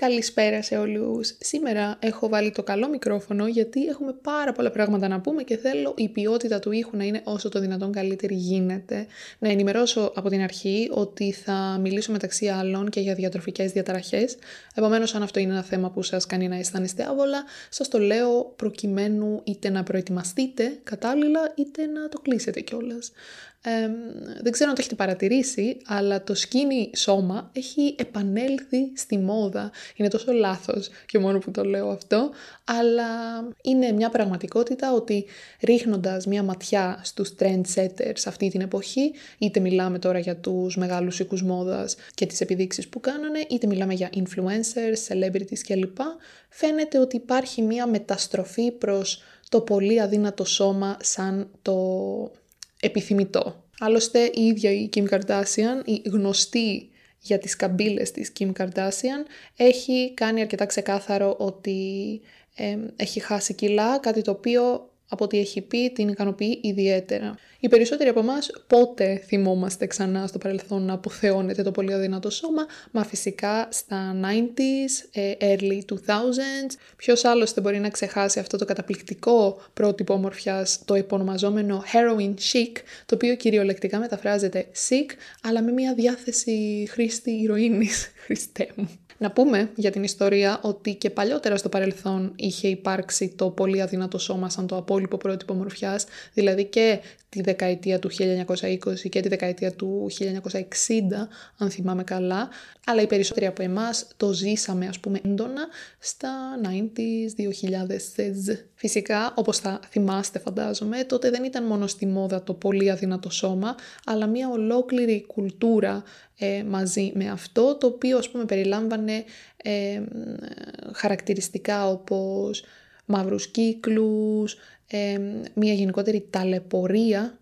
Καλησπέρα σε όλους. Σήμερα έχω βάλει το καλό μικρόφωνο γιατί έχουμε πάρα πολλά πράγματα να πούμε και θέλω η ποιότητα του ήχου να είναι όσο το δυνατόν καλύτερη γίνεται. Να ενημερώσω από την αρχή ότι θα μιλήσω μεταξύ άλλων και για διατροφικές διαταραχές. Επομένως, αν αυτό είναι ένα θέμα που σας κάνει να αισθάνεστε άβολα, σας το λέω προκειμένου είτε να προετοιμαστείτε κατάλληλα είτε να το κλείσετε κιόλας δεν ξέρω αν το έχετε παρατηρήσει, αλλά το skinny σώμα έχει επανέλθει στη μόδα. Είναι τόσο λάθος και μόνο που το λέω αυτό, αλλά είναι μια πραγματικότητα ότι ρίχνοντας μια ματιά στους trendsetters αυτή την εποχή, είτε μιλάμε τώρα για τους μεγάλους οίκους μόδας και τις επιδείξεις που κάνανε, είτε μιλάμε για influencers, celebrities κλπ, φαίνεται ότι υπάρχει μια μεταστροφή προς το πολύ αδύνατο σώμα σαν το επιθυμητό. Άλλωστε η ίδια η Kim Kardashian, η γνωστή για τις καμπύλες της Kim Kardashian, έχει κάνει αρκετά ξεκάθαρο ότι έχει χάσει κιλά, κάτι το οποίο από ό,τι έχει πει την ικανοποιεί ιδιαίτερα. Οι περισσότεροι από εμάς πότε θυμόμαστε ξανά στο παρελθόν να αποθεώνεται το πολύ αδυνατό σώμα, μα φυσικά στα 90s, ε, early 2000s. Ποιος άλλος δεν μπορεί να ξεχάσει αυτό το καταπληκτικό πρότυπο ομορφιάς, το επωνομαζόμενο heroin chic, το οποίο κυριολεκτικά μεταφράζεται sick, αλλά με μια διάθεση χρήστη ηρωίνης, Χριστέ μου. Να πούμε για την ιστορία ότι και παλιότερα στο παρελθόν είχε υπάρξει το πολύ αδυνατό σώμα σαν το απόλυτο πρότυπο μορφιάς, δηλαδή και τη δεκαετία του 1920 και τη δεκαετία του 1960, αν θυμάμαι καλά, αλλά οι περισσότεροι από εμάς το ζήσαμε ας πούμε έντονα στα 90s, 2000s. Φυσικά, όπως θα θυμάστε φαντάζομαι, τότε δεν ήταν μόνο στη μόδα το πολύ αδυνατό σώμα, αλλά μια ολόκληρη κουλτούρα ε, μαζί με αυτό, το οποίο ας πούμε περιλάμβανε ε, χαρακτηριστικά όπως μαύρους κύκλους, μια γενικότερη ταλαιπωρία,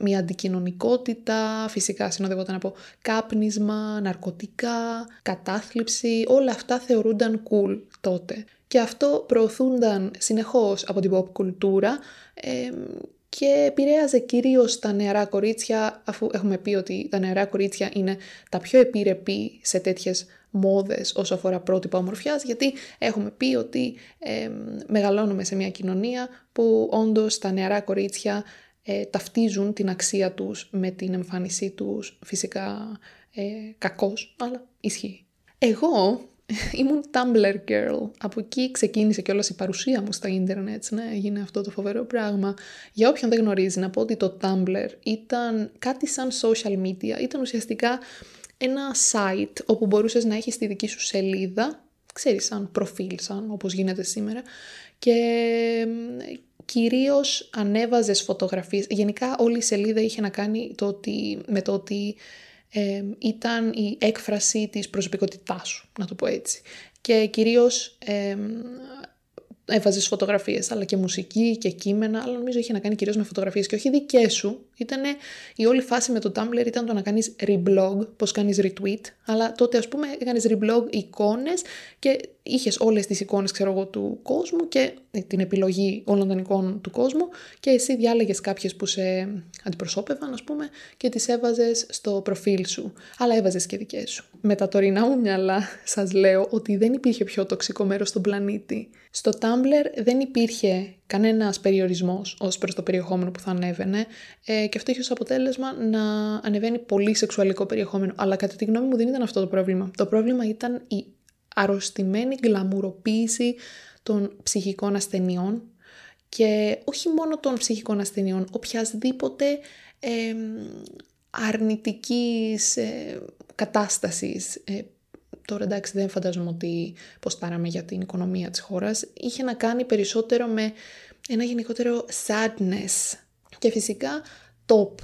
μια αντικοινωνικότητα, φυσικά συνοδευόταν από κάπνισμα, ναρκωτικά, κατάθλιψη, όλα αυτά θεωρούνταν cool τότε. Και αυτό προωθούνταν συνεχώς από την pop κουλτούρα και επηρέαζε κυρίως τα νεαρά κορίτσια, αφού έχουμε πει ότι τα νεαρά κορίτσια είναι τα πιο επίρρεπη σε τέτοιες μόδες όσο αφορά πρότυπα ομορφιάς, γιατί έχουμε πει ότι ε, μεγαλώνουμε σε μια κοινωνία που όντως τα νεαρά κορίτσια ε, ταυτίζουν την αξία τους με την εμφάνισή τους, φυσικά ε, κακός, αλλά ισχύει. Εγώ ήμουν Tumblr girl. Από εκεί ξεκίνησε κιόλας η παρουσία μου στα ίντερνετ, ναι, έγινε αυτό το φοβερό πράγμα. Για όποιον δεν γνωρίζει, να πω ότι το Tumblr ήταν κάτι σαν social media. Ήταν ουσιαστικά ένα site όπου μπορούσες να έχεις τη δική σου σελίδα, ξέρεις, σαν προφίλ, σαν όπως γίνεται σήμερα, και κυρίως ανέβαζες φωτογραφίες. Γενικά όλη η σελίδα είχε να κάνει το ότι, με το ότι ήταν η έκφραση της προσωπικότητάς σου, να το πω έτσι. Και κυρίως ε, έβαζες φωτογραφίες, αλλά και μουσική και κείμενα, αλλά νομίζω είχε να κάνει κυρίως με φωτογραφίες και όχι δικές σου. Ήτανε, η όλη φάση με το Tumblr ήταν το να κάνεις reblog, πώς κάνεις retweet, αλλά τότε ας πούμε έκανες reblog εικόνες και είχες όλες τις εικόνες ξέρω εγώ του κόσμου και την επιλογή όλων των εικόνων του κόσμου και εσύ διάλεγες κάποιες που σε αντιπροσώπευαν ας πούμε και τις έβαζες στο προφίλ σου, αλλά έβαζες και δικές σου. Με τα τωρινά μου μυαλά σας λέω ότι δεν υπήρχε πιο τοξικό μέρος στον πλανήτη. Στο Tumblr δεν υπήρχε κανένας περιορισμός ως προς το περιεχόμενο που θα ανέβαινε ε, και αυτό είχε ως αποτέλεσμα να ανεβαίνει πολύ σεξουαλικό περιεχόμενο. Αλλά κατά τη γνώμη μου δεν ήταν αυτό το πρόβλημα. Το πρόβλημα ήταν η αρρωστημένη γκλαμουροποίηση των ψυχικών ασθενειών και όχι μόνο των ψυχικών ασθενειών, οποιασδήποτε ε, αρνητικής ε, κατάστασης. Ε, τώρα εντάξει δεν φαντάζομαι ότι ποστάραμε για την οικονομία της χώρας. Είχε να κάνει περισσότερο με ένα γενικότερο sadness και φυσικά top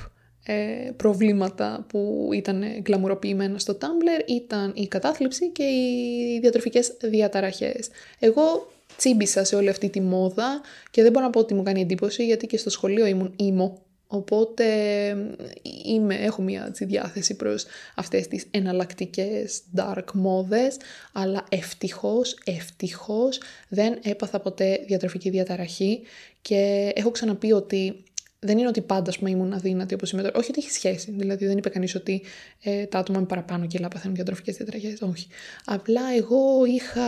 ε, προβλήματα που ήταν γκλαμουροποιημένα στο Tumblr ήταν η κατάθλιψη και οι διατροφικές διαταραχές. Εγώ τσίμπησα σε όλη αυτή τη μόδα και δεν μπορώ να πω ότι μου κάνει εντύπωση γιατί και στο σχολείο ήμουν ήμο. Οπότε είμαι, έχω μια διάθεση προς αυτές τις εναλλακτικές dark μόδες, αλλά ευτυχώς, ευτυχώς δεν έπαθα ποτέ διατροφική διαταραχή και έχω ξαναπεί ότι δεν είναι ότι πάντα πούμε, ήμουν αδύνατη όπως είμαι τώρα. Όχι ότι έχει σχέση. Δηλαδή δεν είπε κανείς ότι ε, τα άτομα με παραπάνω κιλά παθαίνουν διατροφικέ διαταραχέ. Όχι. Απλά εγώ είχα,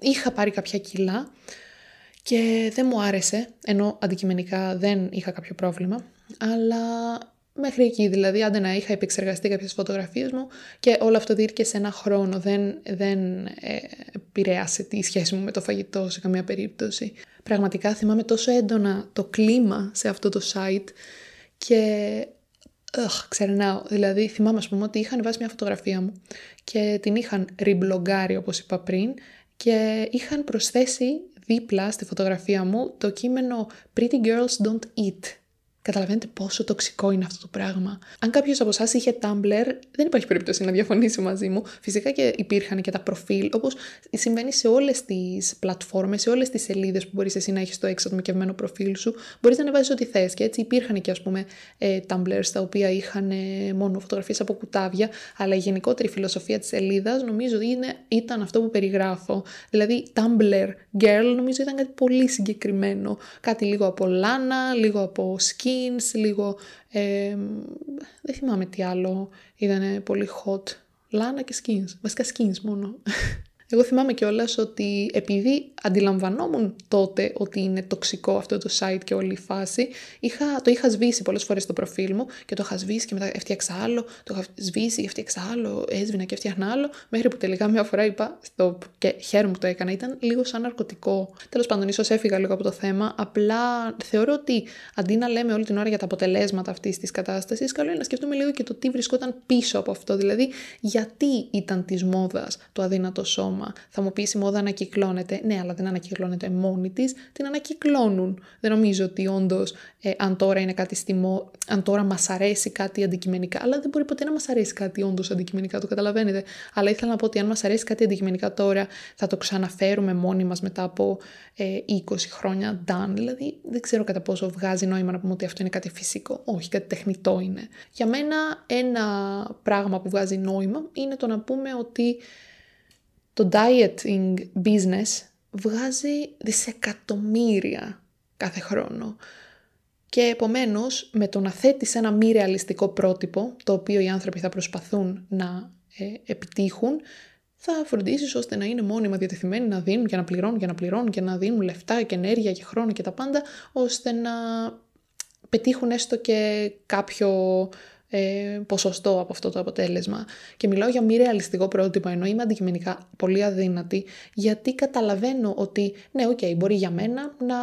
είχα πάρει κάποια κιλά και δεν μου άρεσε, ενώ αντικειμενικά δεν είχα κάποιο πρόβλημα, αλλά μέχρι εκεί δηλαδή, άντε να είχα επεξεργαστεί κάποιες φωτογραφίες μου και όλο αυτό διήρκε σε ένα χρόνο, δεν, δεν ε, επηρέασε τη σχέση μου με το φαγητό σε καμία περίπτωση. Πραγματικά θυμάμαι τόσο έντονα το κλίμα σε αυτό το site και Ugh, ξερνάω. Δηλαδή, θυμάμαι, ας πούμε, ότι είχαν βάσει μια φωτογραφία μου και την είχαν ριμπλογκάρει, όπως είπα πριν, και είχαν προσθέσει δίπλα στη φωτογραφία μου το κείμενο Pretty Girls Don't Eat. Καταλαβαίνετε πόσο τοξικό είναι αυτό το πράγμα. Αν κάποιος από εσάς είχε Tumblr, δεν υπάρχει περίπτωση να διαφωνήσει μαζί μου. Φυσικά και υπήρχαν και τα προφίλ, όπως συμβαίνει σε όλες τις πλατφόρμες, σε όλες τις σελίδες που μπορείς εσύ να έχεις το εξατομικευμένο προφίλ σου. Μπορείς να ανεβάζει ό,τι θες. Και έτσι υπήρχαν και ας πούμε ε, Tumblr τα οποία είχαν ε, μόνο φωτογραφίες από κουτάβια, αλλά η γενικότερη φιλοσοφία της σελίδας νομίζω είναι, ήταν αυτό που περιγράφω. Δηλαδή, Tumblr girl νομίζω ήταν κάτι πολύ συγκεκριμένο. Κάτι λίγο από λάνα, λίγο από skin λίγο... Ε, δεν θυμάμαι τι άλλο ήταν πολύ hot. Λάνα και skins. Βασικά skins μόνο. Εγώ θυμάμαι κιόλας ότι επειδή αντιλαμβανόμουν τότε ότι είναι τοξικό αυτό το site και όλη η φάση, είχα, το είχα σβήσει πολλές φορές στο προφίλ μου και το είχα σβήσει και μετά έφτιαξα άλλο, το είχα σβήσει, έφτιαξα άλλο, έσβηνα και έφτιαχνα άλλο, μέχρι που τελικά μια φορά είπα stop και χαίρομαι που το έκανα. Ήταν λίγο σαν ναρκωτικό. Τέλος πάντων, ίσως έφυγα λίγο από το θέμα. Απλά θεωρώ ότι αντί να λέμε όλη την ώρα για τα αποτελέσματα αυτής της κατάστασης, καλό είναι να σκεφτούμε λίγο και το τι βρισκόταν πίσω από αυτό. Δηλαδή, γιατί ήταν της μόδας το αδύνατο σώμα θα μου πεις η μόδα ανακυκλώνεται. Ναι, αλλά δεν ανακυκλώνεται μόνη της, την ανακυκλώνουν. Δεν νομίζω ότι όντως, ε, αν τώρα είναι κάτι στη μο... αν τώρα μας αρέσει κάτι αντικειμενικά, αλλά δεν μπορεί ποτέ να μας αρέσει κάτι όντως αντικειμενικά, το καταλαβαίνετε. Αλλά ήθελα να πω ότι αν μας αρέσει κάτι αντικειμενικά τώρα, θα το ξαναφέρουμε μόνοι μας μετά από ε, 20 χρόνια done. Δηλαδή, δεν ξέρω κατά πόσο βγάζει νόημα να πούμε ότι αυτό είναι κάτι φυσικό. Όχι, κάτι τεχνητό είναι. Για μένα, ένα πράγμα που βγάζει νόημα είναι το να πούμε ότι το dieting business βγάζει δισεκατομμύρια κάθε χρόνο. Και επομένως με το να θέτεις ένα μη ρεαλιστικό πρότυπο, το οποίο οι άνθρωποι θα προσπαθούν να ε, επιτύχουν, θα φροντίσεις ώστε να είναι μόνιμα διατεθειμένοι να δίνουν και να πληρώνουν και να πληρώνουν και να δίνουν λεφτά και ενέργεια και χρόνο και τα πάντα, ώστε να πετύχουν έστω και κάποιο ε, ποσοστό από αυτό το αποτέλεσμα. Και μιλάω για μη ρεαλιστικό πρότυπο, ενώ είμαι αντικειμενικά πολύ αδύνατη, γιατί καταλαβαίνω ότι, ναι, OK, okay, μπορεί για μένα να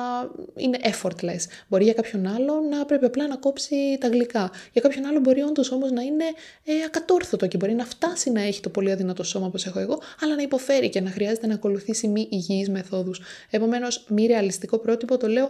είναι effortless. Μπορεί για κάποιον άλλο να πρέπει απλά να κόψει τα γλυκά. Για κάποιον άλλο μπορεί όντως όμως να είναι ε, ακατόρθωτο και μπορεί να φτάσει να έχει το πολύ αδύνατο σώμα όπως έχω εγώ, αλλά να υποφέρει και να χρειάζεται να ακολουθήσει μη υγιείς μεθόδους. Επομένως, μη ρεαλιστικό πρότυπο το λέω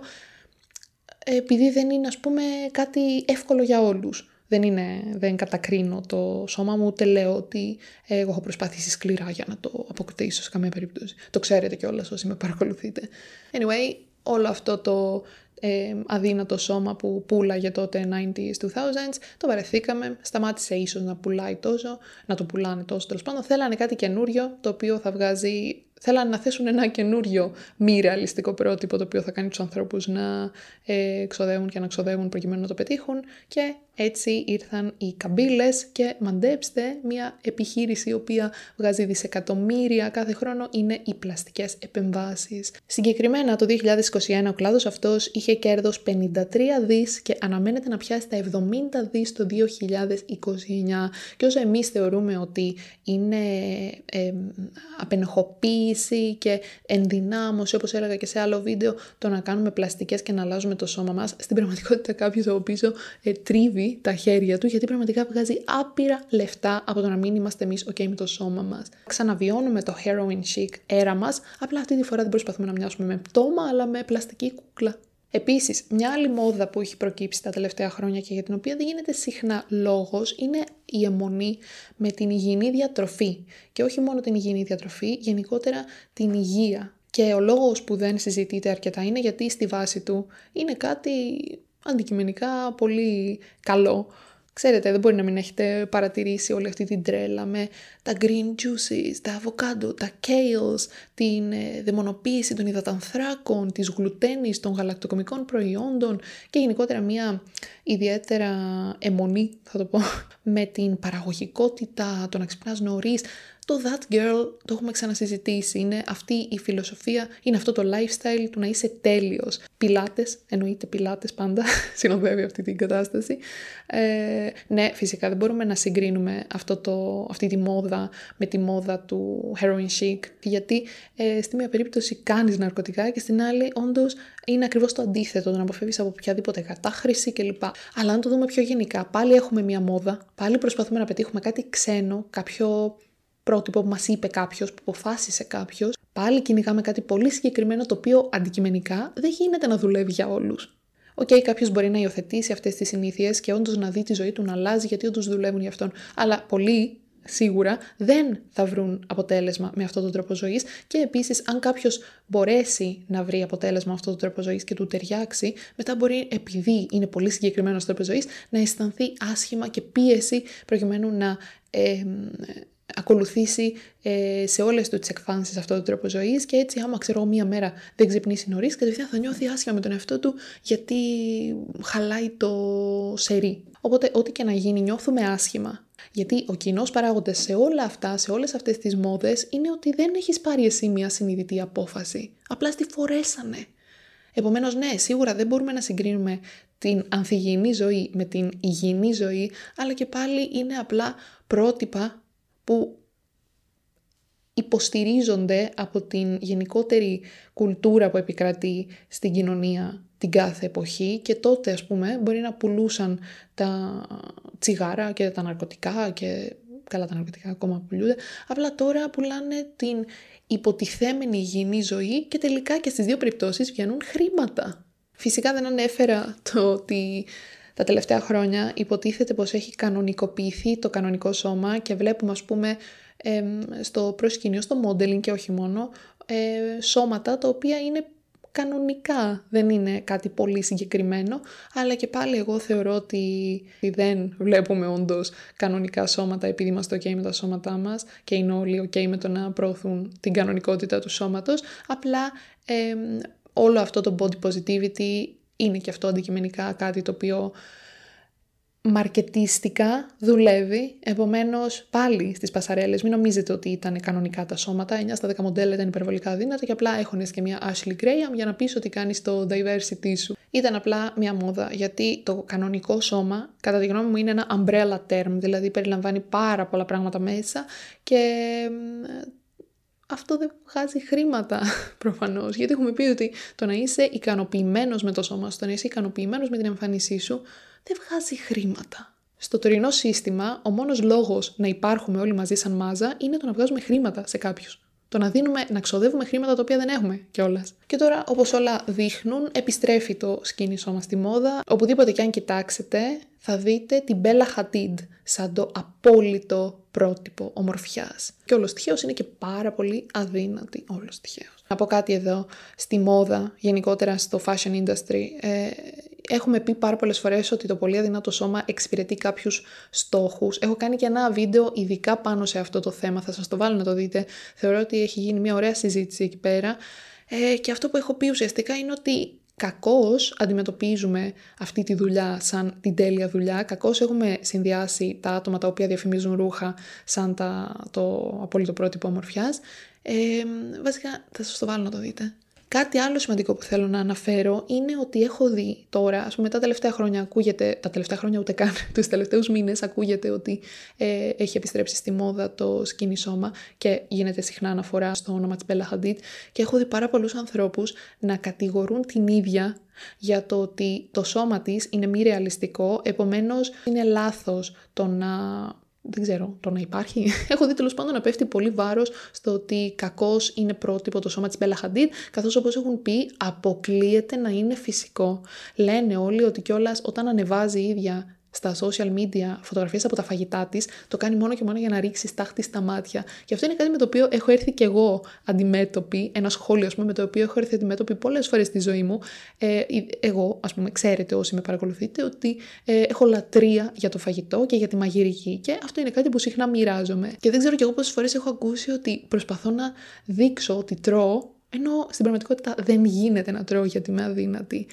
επειδή δεν είναι ας πούμε κάτι εύκολο για όλους δεν, είναι, δεν κατακρίνω το σώμα μου, ούτε λέω ότι εγώ έχω προσπαθήσει σκληρά για να το αποκτήσω σε καμία περίπτωση. Το ξέρετε κιόλας όσοι με παρακολουθείτε. Anyway, όλο αυτό το ε, αδύνατο σώμα που πουλάγε τότε 90s, 2000s, το βαρεθήκαμε, σταμάτησε ίσως να πουλάει τόσο, να το πουλάνε τόσο τέλος πάντων. Θέλανε κάτι καινούριο, το οποίο θα βγάζει θέλανε να θέσουν ένα καινούριο μη ρεαλιστικό πρότυπο το οποίο θα κάνει τους ανθρώπους να ε, ξοδεύουν και να ξοδεύουν προκειμένου να το πετύχουν και έτσι ήρθαν οι καμπύλες και μαντέψτε μια επιχείρηση η οποία βγάζει δισεκατομμύρια κάθε χρόνο είναι οι πλαστικές επεμβάσεις. Συγκεκριμένα το 2021 ο κλάδος αυτός είχε κέρδος 53 δις και αναμένεται να πιάσει τα 70 δις το 2029 και όσο εμείς θεωρούμε ότι είναι ε, απενεχοποίηση και ενδυνάμωση όπως έλεγα και σε άλλο βίντεο το να κάνουμε πλαστικές και να αλλάζουμε το σώμα μας στην πραγματικότητα κάποιος από πίσω ε, τρίβει τα χέρια του γιατί πραγματικά βγάζει άπειρα λεφτά από το να μην είμαστε εμείς ok με το σώμα μας. Ξαναβιώνουμε το heroin chic αίρα μας, απλά αυτή τη φορά δεν προσπαθούμε να μοιάσουμε με πτώμα αλλά με πλαστική κούκλα. Επίσης, μια άλλη μόδα που έχει προκύψει τα τελευταία χρόνια και για την οποία δεν γίνεται συχνά λόγος είναι η αιμονή με την υγιεινή διατροφή. Και όχι μόνο την υγιεινή διατροφή, γενικότερα την υγεία. Και ο λόγος που δεν συζητείται αρκετά είναι γιατί στη βάση του είναι κάτι αντικειμενικά πολύ καλό. Ξέρετε, δεν μπορεί να μην έχετε παρατηρήσει όλη αυτή την τρέλα με τα green juices, τα avocado, τα kales, την ε, δαιμονοποίηση των υδατανθράκων, της γλουτένης, των γαλακτοκομικών προϊόντων και γενικότερα μια ιδιαίτερα αιμονή, θα το πω, με την παραγωγικότητα, το να ξυπνάς νωρίς, το that girl το έχουμε ξανασυζητήσει. Είναι αυτή η φιλοσοφία, είναι αυτό το lifestyle του να είσαι τέλειος. Πιλάτες, εννοείται πιλάτες πάντα, συνοδεύει αυτή την κατάσταση. Ε, ναι, φυσικά δεν μπορούμε να συγκρίνουμε αυτό το, αυτή τη μόδα με τη μόδα του heroin chic, γιατί ε, στη μία περίπτωση κάνεις ναρκωτικά και στην άλλη όντως είναι ακριβώς το αντίθετο, το να αποφεύγεις από οποιαδήποτε κατάχρηση κλπ. Αλλά αν το δούμε πιο γενικά, πάλι έχουμε μία μόδα, πάλι προσπαθούμε να πετύχουμε κάτι ξένο, κάποιο πρότυπο που μας είπε κάποιος, που αποφάσισε κάποιος, πάλι κυνηγάμε κάτι πολύ συγκεκριμένο το οποίο αντικειμενικά δεν γίνεται να δουλεύει για όλους. OK, okay, κάποιος μπορεί να υιοθετήσει αυτές τις συνήθειες και όντως να δει τη ζωή του να αλλάζει γιατί όντως δουλεύουν για αυτόν. Αλλά πολλοί σίγουρα δεν θα βρουν αποτέλεσμα με αυτόν τον τρόπο ζωής. Και επίσης, αν κάποιος μπορέσει να βρει αποτέλεσμα με αυτόν τον τρόπο ζωής και του ταιριάξει, μετά μπορεί, επειδή είναι πολύ συγκεκριμένος τρόπος ζωής, να αισθανθεί άσχημα και πίεση προκειμένου να ε, ακολουθήσει ε, σε όλες τους τις εκφάνσεις αυτόν τον τρόπο ζωής και έτσι άμα ξέρω μία μέρα δεν ξυπνήσει νωρίς κατευθείαν θα νιώθει άσχημα με τον εαυτό του γιατί χαλάει το σερί. Οπότε ό,τι και να γίνει νιώθουμε άσχημα. Γιατί ο κοινός παράγοντας σε όλα αυτά, σε όλες αυτές τις μόδες είναι ότι δεν έχεις πάρει εσύ μια συνειδητή απόφαση. Απλά στη φορέσανε. Επομένως ναι, σίγουρα δεν μπορούμε να συγκρίνουμε την ανθυγιεινή ζωή με την υγιεινή ζωή, αλλά και πάλι είναι απλά πρότυπα που υποστηρίζονται από την γενικότερη κουλτούρα που επικρατεί στην κοινωνία την κάθε εποχή και τότε ας πούμε μπορεί να πουλούσαν τα τσιγάρα και τα ναρκωτικά και καλά τα ναρκωτικά ακόμα πουλούνται απλά τώρα πουλάνε την υποτιθέμενη υγιεινή ζωή και τελικά και στις δύο περιπτώσεις βγαίνουν χρήματα. Φυσικά δεν ανέφερα το ότι τα τελευταία χρόνια υποτίθεται πως έχει κανονικοποιηθεί το κανονικό σώμα και βλέπουμε ας πούμε στο προσκήνιο, στο modeling και όχι μόνο, ε, σώματα τα οποία είναι κανονικά, δεν είναι κάτι πολύ συγκεκριμένο, αλλά και πάλι εγώ θεωρώ ότι δεν βλέπουμε όντως κανονικά σώματα επειδή είμαστε ok με τα σώματά μας και είναι όλοι ok με το να προωθούν την κανονικότητα του σώματος, απλά όλο αυτό το body positivity είναι και αυτό αντικειμενικά κάτι το οποίο μαρκετίστικα δουλεύει, επομένως πάλι στις πασαρέλες μην νομίζετε ότι ήταν κανονικά τα σώματα, 9 στα 10 μοντέλα ήταν υπερβολικά δύνατα και απλά έχουν και μια Ashley Graham για να πεις ότι κάνεις το diversity σου. Ήταν απλά μια μόδα, γιατί το κανονικό σώμα, κατά τη γνώμη μου, είναι ένα umbrella term, δηλαδή περιλαμβάνει πάρα πολλά πράγματα μέσα και αυτό δεν βγάζει χρήματα προφανώς, γιατί έχουμε πει ότι το να είσαι ικανοποιημένος με το σώμα σου, το να είσαι ικανοποιημένος με την εμφάνισή σου, δεν βγάζει χρήματα. Στο τωρινό σύστημα, ο μόνος λόγος να υπάρχουμε όλοι μαζί σαν μάζα είναι το να βγάζουμε χρήματα σε κάποιους. Το να δίνουμε, να ξοδεύουμε χρήματα τα οποία δεν έχουμε κιόλας. Και τώρα, όπως όλα δείχνουν, επιστρέφει το σκηνή σώμα στη μόδα. Οπουδήποτε κι αν κοιτάξετε, θα δείτε την Bella Hadid σαν το απόλυτο πρότυπο ομορφιάς. Και όλος τυχαίος είναι και πάρα πολύ αδύνατη όλος τυχαίος. Να πω κάτι εδώ, στη μόδα, γενικότερα στο fashion industry, ε, έχουμε πει πάρα πολλές φορές ότι το πολύ αδυνατό σώμα εξυπηρετεί κάποιους στόχους. Έχω κάνει και ένα βίντεο ειδικά πάνω σε αυτό το θέμα, θα σας το βάλω να το δείτε. Θεωρώ ότι έχει γίνει μια ωραία συζήτηση εκεί πέρα. Ε, και αυτό που έχω πει ουσιαστικά είναι ότι κακώς αντιμετωπίζουμε αυτή τη δουλειά σαν την τέλεια δουλειά, κακώς έχουμε συνδυάσει τα άτομα τα οποία διαφημίζουν ρούχα σαν τα, το απόλυτο πρότυπο ομορφιάς. Ε, βασικά θα σας το βάλω να το δείτε. Κάτι άλλο σημαντικό που θέλω να αναφέρω είναι ότι έχω δει τώρα, ας πούμε τα τελευταία χρόνια ακούγεται, τα τελευταία χρόνια ούτε καν, τους τελευταίους μήνες ακούγεται ότι ε, έχει επιστρέψει στη μόδα το σκηνή σώμα και γίνεται συχνά αναφορά στο όνομα της Bella Hadid και έχω δει πάρα πολλούς ανθρώπους να κατηγορούν την ίδια για το ότι το σώμα της είναι μη ρεαλιστικό, επομένως είναι λάθος το να δεν ξέρω, το να υπάρχει. Έχω δει τέλος πάντων να πέφτει πολύ βάρος στο ότι κακώ είναι πρότυπο το σώμα της Μπέλα Χαντίν, καθώς όπως έχουν πει, αποκλείεται να είναι φυσικό. Λένε όλοι ότι κιόλας όταν ανεβάζει η ίδια στα social media φωτογραφίες από τα φαγητά της, το κάνει μόνο και μόνο για να ρίξει στάχτη στα μάτια. Και αυτό είναι κάτι με το οποίο έχω έρθει και εγώ αντιμέτωπη, ένα σχόλιο, πούμε, με το οποίο έχω έρθει αντιμέτωπη πολλές φορές στη ζωή μου. Ε, εγώ, ας πούμε, ξέρετε όσοι με παρακολουθείτε, ότι ε, έχω λατρεία για το φαγητό και για τη μαγειρική και αυτό είναι κάτι που συχνά μοιράζομαι. Και δεν ξέρω κι εγώ πόσες φορές έχω ακούσει ότι προσπαθώ να δείξω ότι τρώω ενώ στην πραγματικότητα δεν γίνεται να τρώω γιατί είμαι αδύνατη.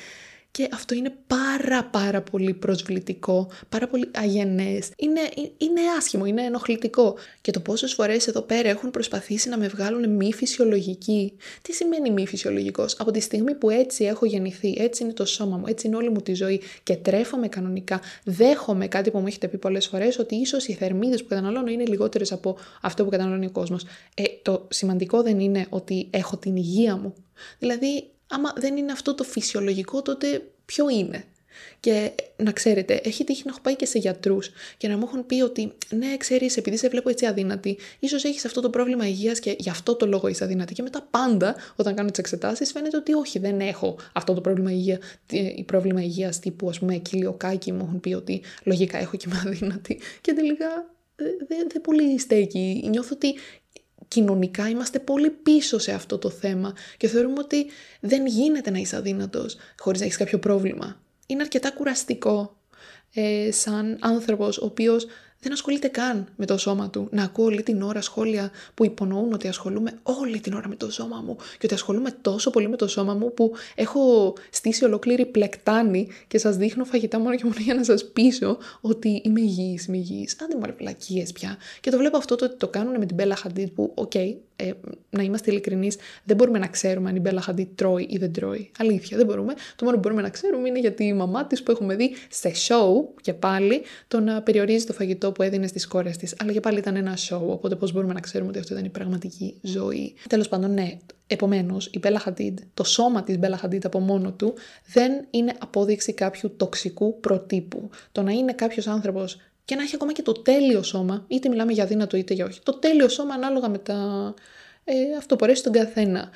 Και αυτό είναι πάρα πάρα πολύ προσβλητικό, πάρα πολύ αγενές. Είναι, είναι άσχημο, είναι ενοχλητικό. Και το πόσες φορές εδώ πέρα έχουν προσπαθήσει να με βγάλουν μη φυσιολογική. Τι σημαίνει μη φυσιολογικός; Από τη στιγμή που έτσι έχω γεννηθεί, έτσι είναι το σώμα μου, έτσι είναι όλη μου τη ζωή και τρέφομαι κανονικά, δέχομαι κάτι που μου έχετε πει πολλές φορές, ότι ίσως οι θερμίδες που καταναλώνω είναι λιγότερες από αυτό που καταναλώνει ο κόσμος. Ε, το σημαντικό δεν είναι ότι έχω την υγεία μου. Δηλαδή άμα δεν είναι αυτό το φυσιολογικό, τότε ποιο είναι. Και να ξέρετε, έχει τύχει να έχω πάει και σε γιατρούς και να μου έχουν πει ότι ναι, ξέρεις, επειδή σε βλέπω έτσι αδύνατη, ίσως έχεις αυτό το πρόβλημα υγείας και γι' αυτό το λόγο είσαι αδύνατη. Και μετά πάντα, όταν κάνω τις εξετάσεις, φαίνεται ότι όχι, δεν έχω αυτό το πρόβλημα υγεία. Ή πρόβλημα υγείας τύπου, ας πούμε, κοιλιοκάκη μου έχουν πει ότι λογικά έχω και είμαι αδύνατη. Και τελικά δεν δε, δε πολύ στέκει. Νιώθω ότι κοινωνικά είμαστε πολύ πίσω σε αυτό το θέμα και θεωρούμε ότι δεν γίνεται να είσαι αδύνατος χωρίς να έχεις κάποιο πρόβλημα. Είναι αρκετά κουραστικό ε, σαν άνθρωπος ο οποίος δεν ασχολείται καν με το σώμα του. Να ακούω όλη την ώρα σχόλια που υπονοούν ότι ασχολούμαι όλη την ώρα με το σώμα μου και ότι ασχολούμαι τόσο πολύ με το σώμα μου που έχω στήσει ολόκληρη πλεκτάνη και σας δείχνω φαγητά μόνο και μόνο για να σας πείσω ότι είμαι υγιής, είμαι υγιής. Άντε μαλακίες πια. Και το βλέπω αυτό το ότι το κάνουν με την Bella Hadid που, OK, okay, ε, να είμαστε ειλικρινείς, δεν μπορούμε να ξέρουμε αν η Μπέλα Χαντί τρώει ή δεν τρώει. Αλήθεια, δεν μπορούμε. Το μόνο που μπορούμε να ξέρουμε είναι γιατί η μαμά της που έχουμε δει σε show και πάλι το να περιορίζει το φαγητό που έδινε στις κόρες της. Αλλά και πάλι ήταν ένα show, οπότε πώς μπορούμε να ξέρουμε ότι αυτό ήταν η πραγματική ζωή. Τέλος πάντων, ναι. Επομένως, η Μπέλα Χαντίντ, το σώμα της Μπέλα Χαντίντ από μόνο του, δεν είναι απόδειξη κάποιου τοξικού προτύπου. Το να είναι κάποιος άνθρωπος και να έχει ακόμα και το τέλειο σώμα, είτε μιλάμε για δύνατο είτε για όχι. Το τέλειο σώμα ανάλογα με τα ε, αυτοπορές στον καθένα.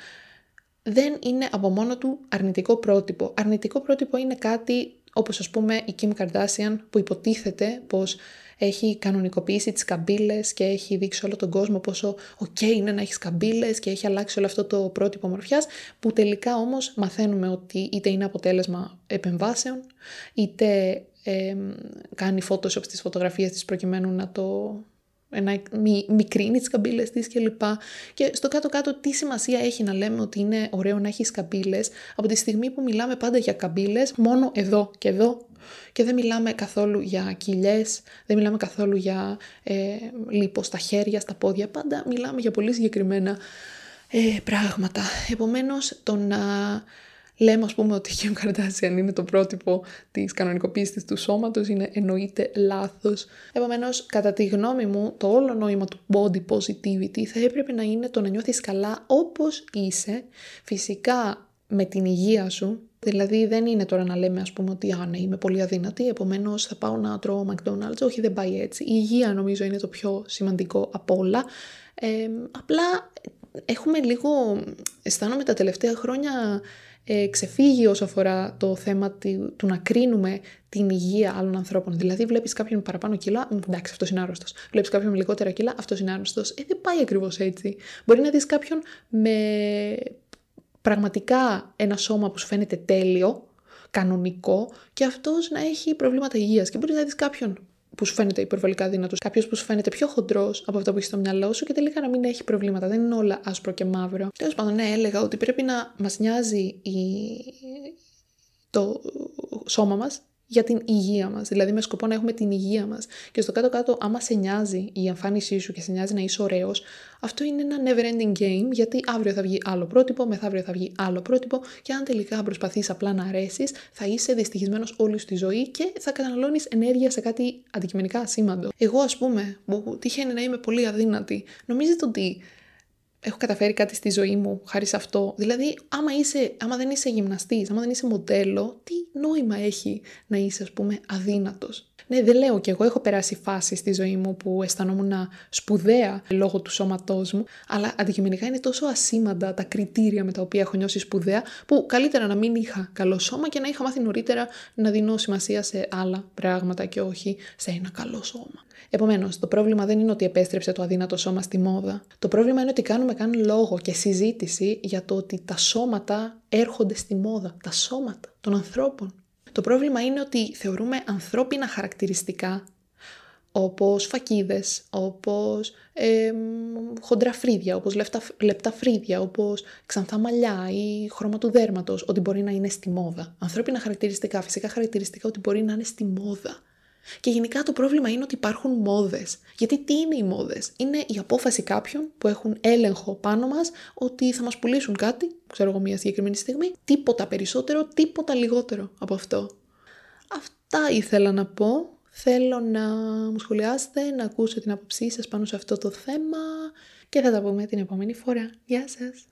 Δεν είναι από μόνο του αρνητικό πρότυπο. Αρνητικό πρότυπο είναι κάτι όπως ας πούμε η Kim Kardashian που υποτίθεται πως έχει κανονικοποιήσει τις καμπύλες και έχει δείξει όλο τον κόσμο πόσο ok είναι να έχεις καμπύλες και έχει αλλάξει όλο αυτό το πρότυπο μορφιάς που τελικά όμως μαθαίνουμε ότι είτε είναι αποτέλεσμα επεμβάσεων είτε ε, κάνει Photoshop στις φωτογραφίες της προκειμένου να το να μη, μικρύνει τις καμπύλες της κλπ. Και στο κάτω-κάτω τι σημασία έχει να λέμε ότι είναι ωραίο να έχεις καμπύλες από τη στιγμή που μιλάμε πάντα για καμπύλες μόνο εδώ και εδώ και δεν μιλάμε καθόλου για κοιλιές, δεν μιλάμε καθόλου για ε, λίπος στα χέρια, στα πόδια, πάντα μιλάμε για πολύ συγκεκριμένα ε, πράγματα. Επομένως το να λέμε ας πούμε ότι η Kim Kardashian είναι το πρότυπο της κανονικοποίησης του σώματος είναι εννοείται λάθος. Επομένως, κατά τη γνώμη μου, το όλο νόημα του body positivity θα έπρεπε να είναι το να νιώθεις καλά όπως είσαι, φυσικά με την υγεία σου, Δηλαδή δεν είναι τώρα να λέμε ας πούμε ότι α, ναι, είμαι πολύ αδύνατη, επομένως θα πάω να τρώω McDonald's. Όχι, δεν πάει έτσι. Η υγεία νομίζω είναι το πιο σημαντικό από όλα. Ε, απλά έχουμε λίγο, αισθάνομαι τα τελευταία χρόνια ε, ξεφύγει όσο αφορά το θέμα του, να κρίνουμε την υγεία άλλων ανθρώπων. Δηλαδή, βλέπεις κάποιον με παραπάνω κιλά, εντάξει, αυτός είναι άρρωστος. Βλέπεις κάποιον με λιγότερα κιλά, αυτός είναι άρρωστος. Ε, δεν πάει ακριβώς έτσι. Μπορεί να δεις κάποιον με πραγματικά ένα σώμα που σου φαίνεται τέλειο, κανονικό, και αυτός να έχει προβλήματα υγείας. Και μπορεί να δεις κάποιον που σου φαίνεται υπερβολικά δυνατός, κάποιος που σου φαίνεται πιο χοντρός από αυτό που έχεις στο μυαλό σου και τελικά να μην έχει προβλήματα. Δεν είναι όλα άσπρο και μαύρο. Τέλος πάντων, ναι, έλεγα ότι πρέπει να μας νοιάζει η... το σώμα μας για την υγεία μας, δηλαδή με σκοπό να έχουμε την υγεία μας. Και στο κάτω-κάτω, άμα σε νοιάζει η εμφάνισή σου και σε νοιάζει να είσαι ωραίος, αυτό είναι ένα never-ending game, γιατί αύριο θα βγει άλλο πρότυπο, μεθαύριο θα βγει άλλο πρότυπο και αν τελικά προσπαθείς απλά να αρέσεις, θα είσαι δυστυχισμένος όλη σου τη ζωή και θα καταναλώνεις ενέργεια σε κάτι αντικειμενικά ασήμαντο. Εγώ, ας πούμε, που τυχαίνει να είμαι πολύ αδύνατη, νομίζετε ότι έχω καταφέρει κάτι στη ζωή μου χάρη σε αυτό. Δηλαδή, άμα, είσαι, άμα δεν είσαι γυμναστής, άμα δεν είσαι μοντέλο, τι νόημα έχει να είσαι, ας πούμε, αδύνατος; Ναι, δεν λέω και εγώ έχω περάσει φάση στη ζωή μου που αισθανόμουν σπουδαία λόγω του σώματός μου, αλλά αντικειμενικά είναι τόσο ασήμαντα τα κριτήρια με τα οποία έχω νιώσει σπουδαία, που καλύτερα να μην είχα καλό σώμα και να είχα μάθει νωρίτερα να δίνω σημασία σε άλλα πράγματα και όχι σε ένα καλό σώμα. Επομένως, το πρόβλημα δεν είναι ότι επέστρεψε το αδύνατο σώμα στη μόδα. Το πρόβλημα είναι ότι κάνουμε καν λόγο και συζήτηση για το ότι τα σώματα έρχονται στη μόδα. Τα σώματα των ανθρώπων. Το πρόβλημα είναι ότι θεωρούμε ανθρώπινα χαρακτηριστικά όπως φακίδες, όπως ε, χοντρά φρύδια, όπως λεπτά, λεπτά φρύδια, όπως ξανθά μαλλιά ή χρώμα του δέρματος, ότι μπορεί να είναι στη μόδα. Ανθρώπινα χαρακτηριστικά, φυσικά χαρακτηριστικά ότι μπορεί να είναι στη μόδα. Και γενικά το πρόβλημα είναι ότι υπάρχουν μόδες. Γιατί τι είναι οι μόδες; Είναι η απόφαση κάποιων που έχουν έλεγχο πάνω μας ότι θα μας πουλήσουν κάτι, ξέρω εγώ μια συγκεκριμένη στιγμή, τίποτα περισσότερο, τίποτα λιγότερο από αυτό. Αυτά ήθελα να πω. Θέλω να μου σχολιάσετε, να ακούσω την άποψή σας πάνω σε αυτό το θέμα και θα τα πούμε την επόμενη φορά. Γεια σας!